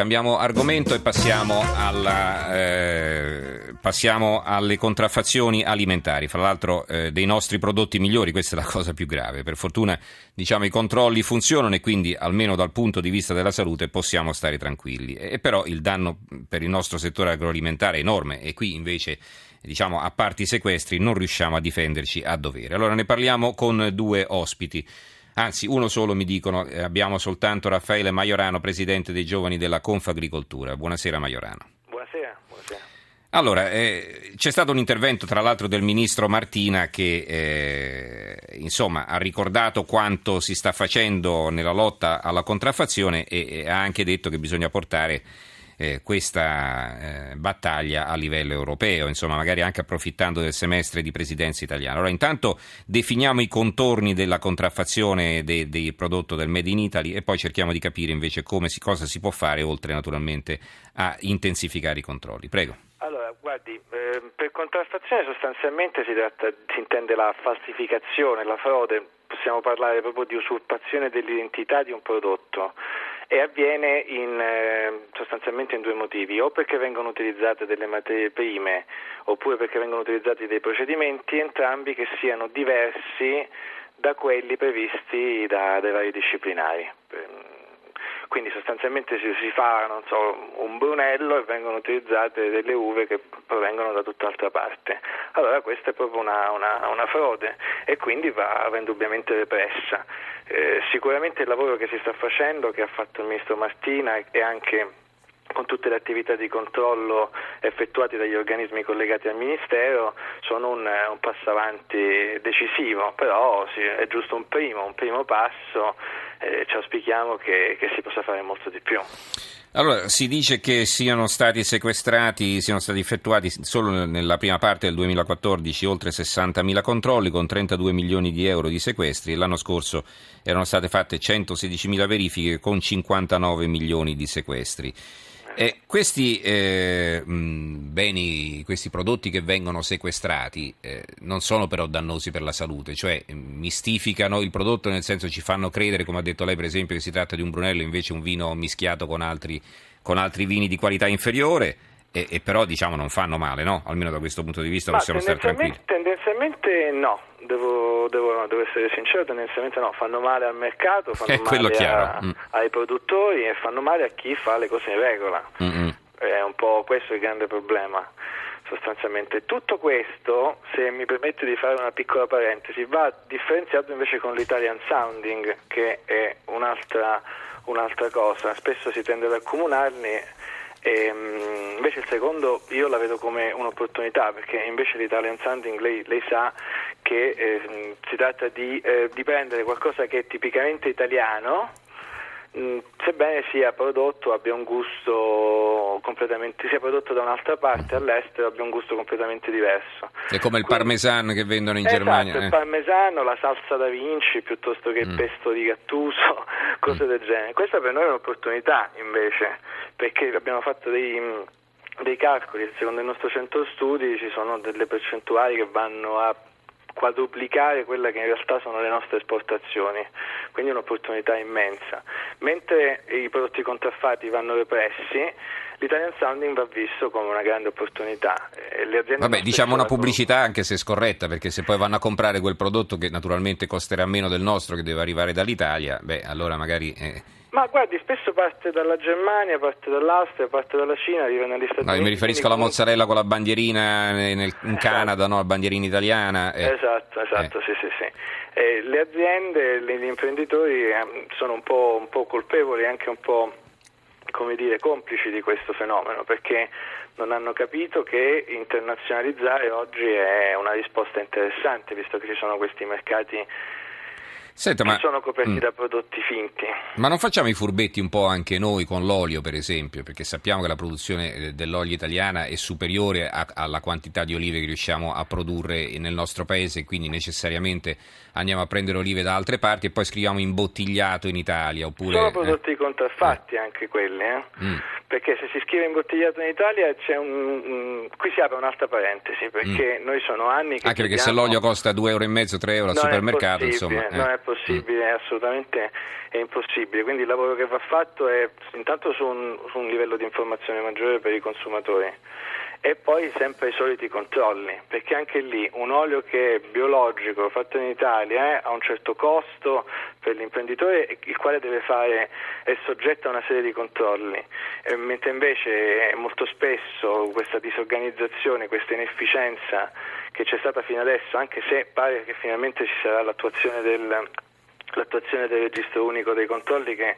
cambiamo argomento e passiamo, alla, eh, passiamo alle contraffazioni alimentari. Fra l'altro eh, dei nostri prodotti migliori, questa è la cosa più grave. Per fortuna diciamo, i controlli funzionano e quindi almeno dal punto di vista della salute possiamo stare tranquilli. E, però il danno per il nostro settore agroalimentare è enorme e qui invece diciamo, a parte i sequestri non riusciamo a difenderci a dovere. Allora ne parliamo con due ospiti. Anzi, uno solo mi dicono, eh, abbiamo soltanto Raffaele Maiorano, presidente dei giovani della Confagricoltura. Buonasera Maiorano. Allora, eh, c'è stato un intervento tra l'altro del ministro Martina che eh, insomma, ha ricordato quanto si sta facendo nella lotta alla contraffazione e, e ha anche detto che bisogna portare eh, questa eh, battaglia a livello europeo, insomma magari anche approfittando del semestre di presidenza italiana. Allora intanto definiamo i contorni della contraffazione dei, dei prodotto del Made in Italy e poi cerchiamo di capire invece si, cosa si può fare oltre naturalmente a intensificare i controlli. Prego. Allora, guardi, eh, per contraffazione sostanzialmente si, tratta, si intende la falsificazione, la frode, possiamo parlare proprio di usurpazione dell'identità di un prodotto e avviene in, eh, sostanzialmente in due motivi, o perché vengono utilizzate delle materie prime oppure perché vengono utilizzati dei procedimenti, entrambi che siano diversi da quelli previsti da, dai vari disciplinari. Quindi sostanzialmente si, si fa so, un brunello e vengono utilizzate delle uve che provengono da tutt'altra parte. Allora questa è proprio una, una, una frode e quindi va indubbiamente repressa. Eh, sicuramente il lavoro che si sta facendo, che ha fatto il Ministro Martina e anche con tutte le attività di controllo effettuate dagli organismi collegati al Ministero sono un, un passo avanti decisivo, però sì, è giusto un primo, un primo passo, eh, ci auspichiamo che, che si possa fare molto di più. Allora, si dice che siano stati sequestrati, siano stati effettuati solo nella prima parte del 2014 oltre 60.000 controlli con 32 milioni di euro di sequestri e l'anno scorso erano state fatte 116.000 verifiche con 59 milioni di sequestri. Eh, questi eh, beni, questi prodotti che vengono sequestrati eh, non sono però dannosi per la salute, cioè mistificano il prodotto nel senso ci fanno credere, come ha detto lei per esempio, che si tratta di un Brunello invece un vino mischiato con altri, con altri vini di qualità inferiore. E, e, però diciamo non fanno male, no? Almeno da questo punto di vista Ma possiamo stare tranquilli. Tendenzialmente no, devo, devo, devo, essere sincero, tendenzialmente no, fanno male al mercato, fanno male a, mm. ai produttori e fanno male a chi fa le cose in regola. Mm-hmm. È un po' questo il grande problema sostanzialmente. Tutto questo, se mi permette di fare una piccola parentesi, va differenziato invece con l'Italian Sounding, che è un'altra, un'altra cosa. Spesso si tende ad accomunarli e, ehm, invece il secondo io la vedo come un'opportunità perché invece l'Italian Sounding lei, lei sa che eh, si tratta di, eh, di, prendere qualcosa che è tipicamente italiano sebbene sia prodotto abbia un gusto completamente sia prodotto da un'altra parte all'estero abbia un gusto completamente diverso è come il parmesan che vendono in esatto, Germania eh. il parmesano, la salsa da Vinci piuttosto che il mm. pesto di Gattuso cose mm. del genere questa per noi è un'opportunità invece perché abbiamo fatto dei, dei calcoli, secondo il nostro centro studi ci sono delle percentuali che vanno a quadruplicare quelle che in realtà sono le nostre esportazioni, quindi è un'opportunità immensa. Mentre i prodotti contraffatti vanno repressi, l'Italian Sounding va visto come una grande opportunità. Vabbè, diciamo una pubblicità anche se scorretta, perché se poi vanno a comprare quel prodotto che naturalmente costerà meno del nostro, che deve arrivare dall'Italia, beh, allora magari... Eh ma guardi, spesso parte dalla Germania, parte dall'Austria, parte dalla Cina, arriva negli Stati no, Uniti. Mi riferisco alla mozzarella con la bandierina nel, in esatto. Canada, no? la bandierina italiana. Eh. Esatto, esatto, eh. sì, sì, sì. Eh, le aziende, gli imprenditori ehm, sono un po', un po' colpevoli, anche un po' come dire, complici di questo fenomeno, perché non hanno capito che internazionalizzare oggi è una risposta interessante, visto che ci sono questi mercati Senta, ma... sono coperti mm. da prodotti finti. Ma non facciamo i furbetti un po' anche noi con l'olio, per esempio, perché sappiamo che la produzione eh, dell'olio italiana è superiore a, alla quantità di olive che riusciamo a produrre nel nostro paese, quindi necessariamente andiamo a prendere olive da altre parti e poi scriviamo imbottigliato in Italia. Oppure, sono prodotti eh, contraffatti anche quelli, eh? mm. Perché se si scrive imbottigliato in Italia c'è un, qui si apre un'altra parentesi perché mm. noi sono anni che anche perché se l'olio costa 2,5 euro e 3 euro al supermercato insomma eh. non è possibile mm. è assolutamente è impossibile quindi il lavoro che va fatto è intanto su un, su un livello di informazione maggiore per i consumatori e poi sempre i soliti controlli, perché anche lì un olio che è biologico, fatto in Italia, eh, ha un certo costo per l'imprenditore, il quale deve fare, è soggetto a una serie di controlli, eh, mentre invece molto spesso questa disorganizzazione, questa inefficienza che c'è stata fino adesso, anche se pare che finalmente ci sarà l'attuazione del, l'attuazione del registro unico dei controlli che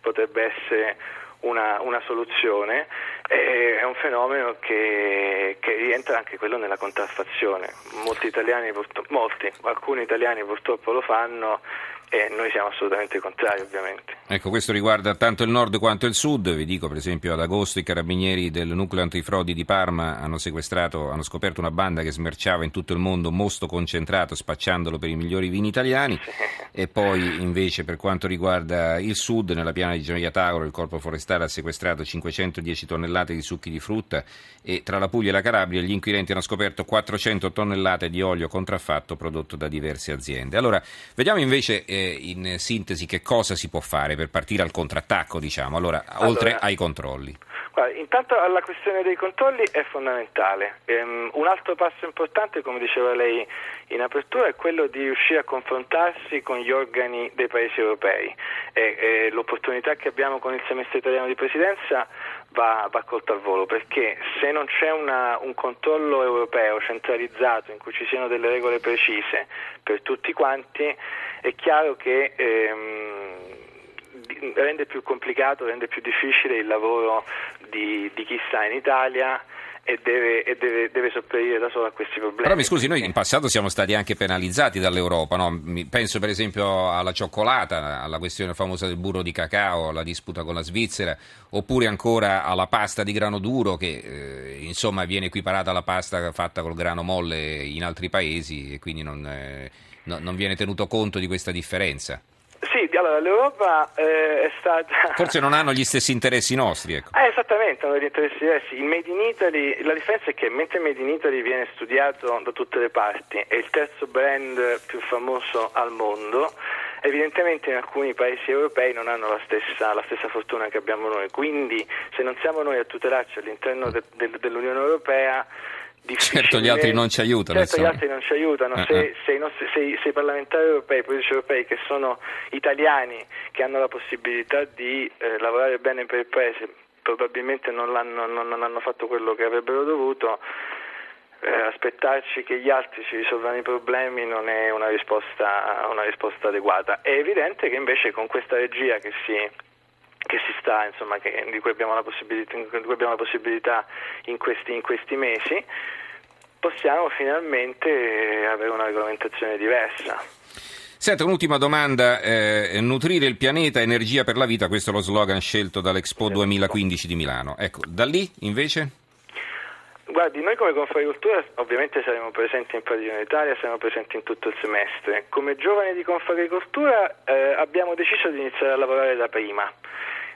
potrebbe essere una, una soluzione, è un fenomeno che, che, rientra anche quello nella contraffazione. Molti italiani, molti, alcuni italiani purtroppo lo fanno e noi siamo assolutamente contrari ovviamente. Ecco, questo riguarda tanto il nord quanto il sud, vi dico per esempio ad agosto i carabinieri del nucleo antifrodi di Parma hanno sequestrato, hanno scoperto una banda che smerciava in tutto il mondo mosto concentrato spacciandolo per i migliori vini italiani sì. e poi invece per quanto riguarda il sud nella piana di Gioia Tauro il corpo forestale ha sequestrato 510 tonnellate di succhi di frutta e tra la Puglia e la Calabria gli inquirenti hanno scoperto 400 tonnellate di olio contraffatto prodotto da diverse aziende. Allora, vediamo invece eh, in sintesi che cosa si può fare per partire al contrattacco, diciamo, allora, allora, oltre ai controlli? Guarda, intanto la questione dei controlli è fondamentale. Um, un altro passo importante, come diceva lei in apertura, è quello di riuscire a confrontarsi con gli organi dei paesi europei. E, e l'opportunità che abbiamo con il semestre italiano di presidenza va, va colta al volo, perché se non c'è una, un controllo europeo centralizzato in cui ci siano delle regole precise per tutti quanti, è chiaro che ehm, rende più complicato, rende più difficile il lavoro di, di chi sta in Italia e, deve, e deve, deve, sopperire da solo a questi problemi. Però mi scusi, noi in passato siamo stati anche penalizzati dall'Europa, no? penso per esempio alla cioccolata, alla questione famosa del burro di cacao, alla disputa con la Svizzera, oppure ancora alla pasta di grano duro che eh, insomma viene equiparata alla pasta fatta col grano molle in altri paesi e quindi non... Eh, no, non viene tenuto conto di questa differenza. Allora l'Europa eh, è stata... Forse non hanno gli stessi interessi nostri, ecco. Eh, esattamente, hanno degli interessi diversi. Il Made in Italy, la differenza è che mentre il Made in Italy viene studiato da tutte le parti, è il terzo brand più famoso al mondo, evidentemente in alcuni paesi europei non hanno la stessa, la stessa fortuna che abbiamo noi. Quindi se non siamo noi a tutelarci all'interno de, de, dell'Unione Europea Certo, gli altri non ci aiutano. Certo, gli altri non ci aiutano. Eh, se, eh. se, i nostri, se, se, i parlamentari europei, i politici europei, che sono italiani, che hanno la possibilità di eh, lavorare bene per il Paese, probabilmente non, non, non, hanno fatto quello che avrebbero dovuto, eh, aspettarci che gli altri ci risolvano i problemi non è una risposta, una risposta adeguata. È evidente che invece con questa regia che si che si sta, insomma, che, di, cui abbiamo la possibilità, di cui abbiamo la possibilità in questi, in questi mesi, possiamo finalmente avere una regolamentazione diversa. Senta, un'ultima domanda. Eh, nutrire il pianeta, energia per la vita, questo è lo slogan scelto dall'Expo 2015 di Milano. Ecco, da lì invece? Guardi, noi come Confagricoltura ovviamente saremo presenti in Padiglione Italia, saremo presenti in tutto il semestre. Come giovani di Confagricoltura eh, abbiamo deciso di iniziare a lavorare da prima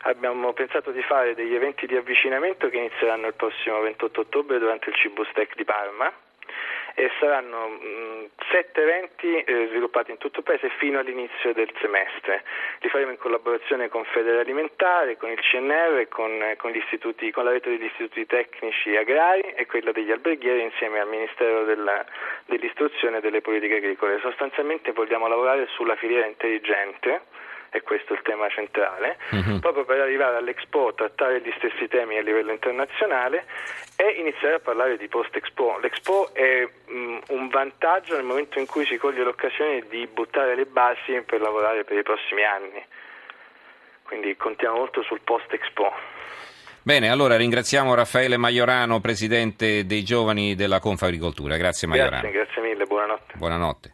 abbiamo pensato di fare degli eventi di avvicinamento che inizieranno il prossimo 28 ottobre durante il Cibustec di Parma e saranno mh, sette eventi eh, sviluppati in tutto il paese fino all'inizio del semestre. Li faremo in collaborazione con Federalimentare, con il CNR, con, eh, con, con, la rete degli istituti tecnici agrari e quella degli alberghieri insieme al Ministero della, dell'Istruzione e delle Politiche Agricole. Sostanzialmente vogliamo lavorare sulla filiera intelligente e questo è il tema centrale, uh-huh. proprio per arrivare all'Expo, trattare gli stessi temi a livello internazionale e iniziare a parlare di post-Expo. L'Expo è um, un vantaggio nel momento in cui si coglie l'occasione di buttare le basi per lavorare per i prossimi anni, quindi contiamo molto sul post-Expo. Bene, allora ringraziamo Raffaele Maiorano, presidente dei giovani della Confagricoltura. Grazie Maiorano. Grazie, grazie mille, buonanotte. Buonanotte.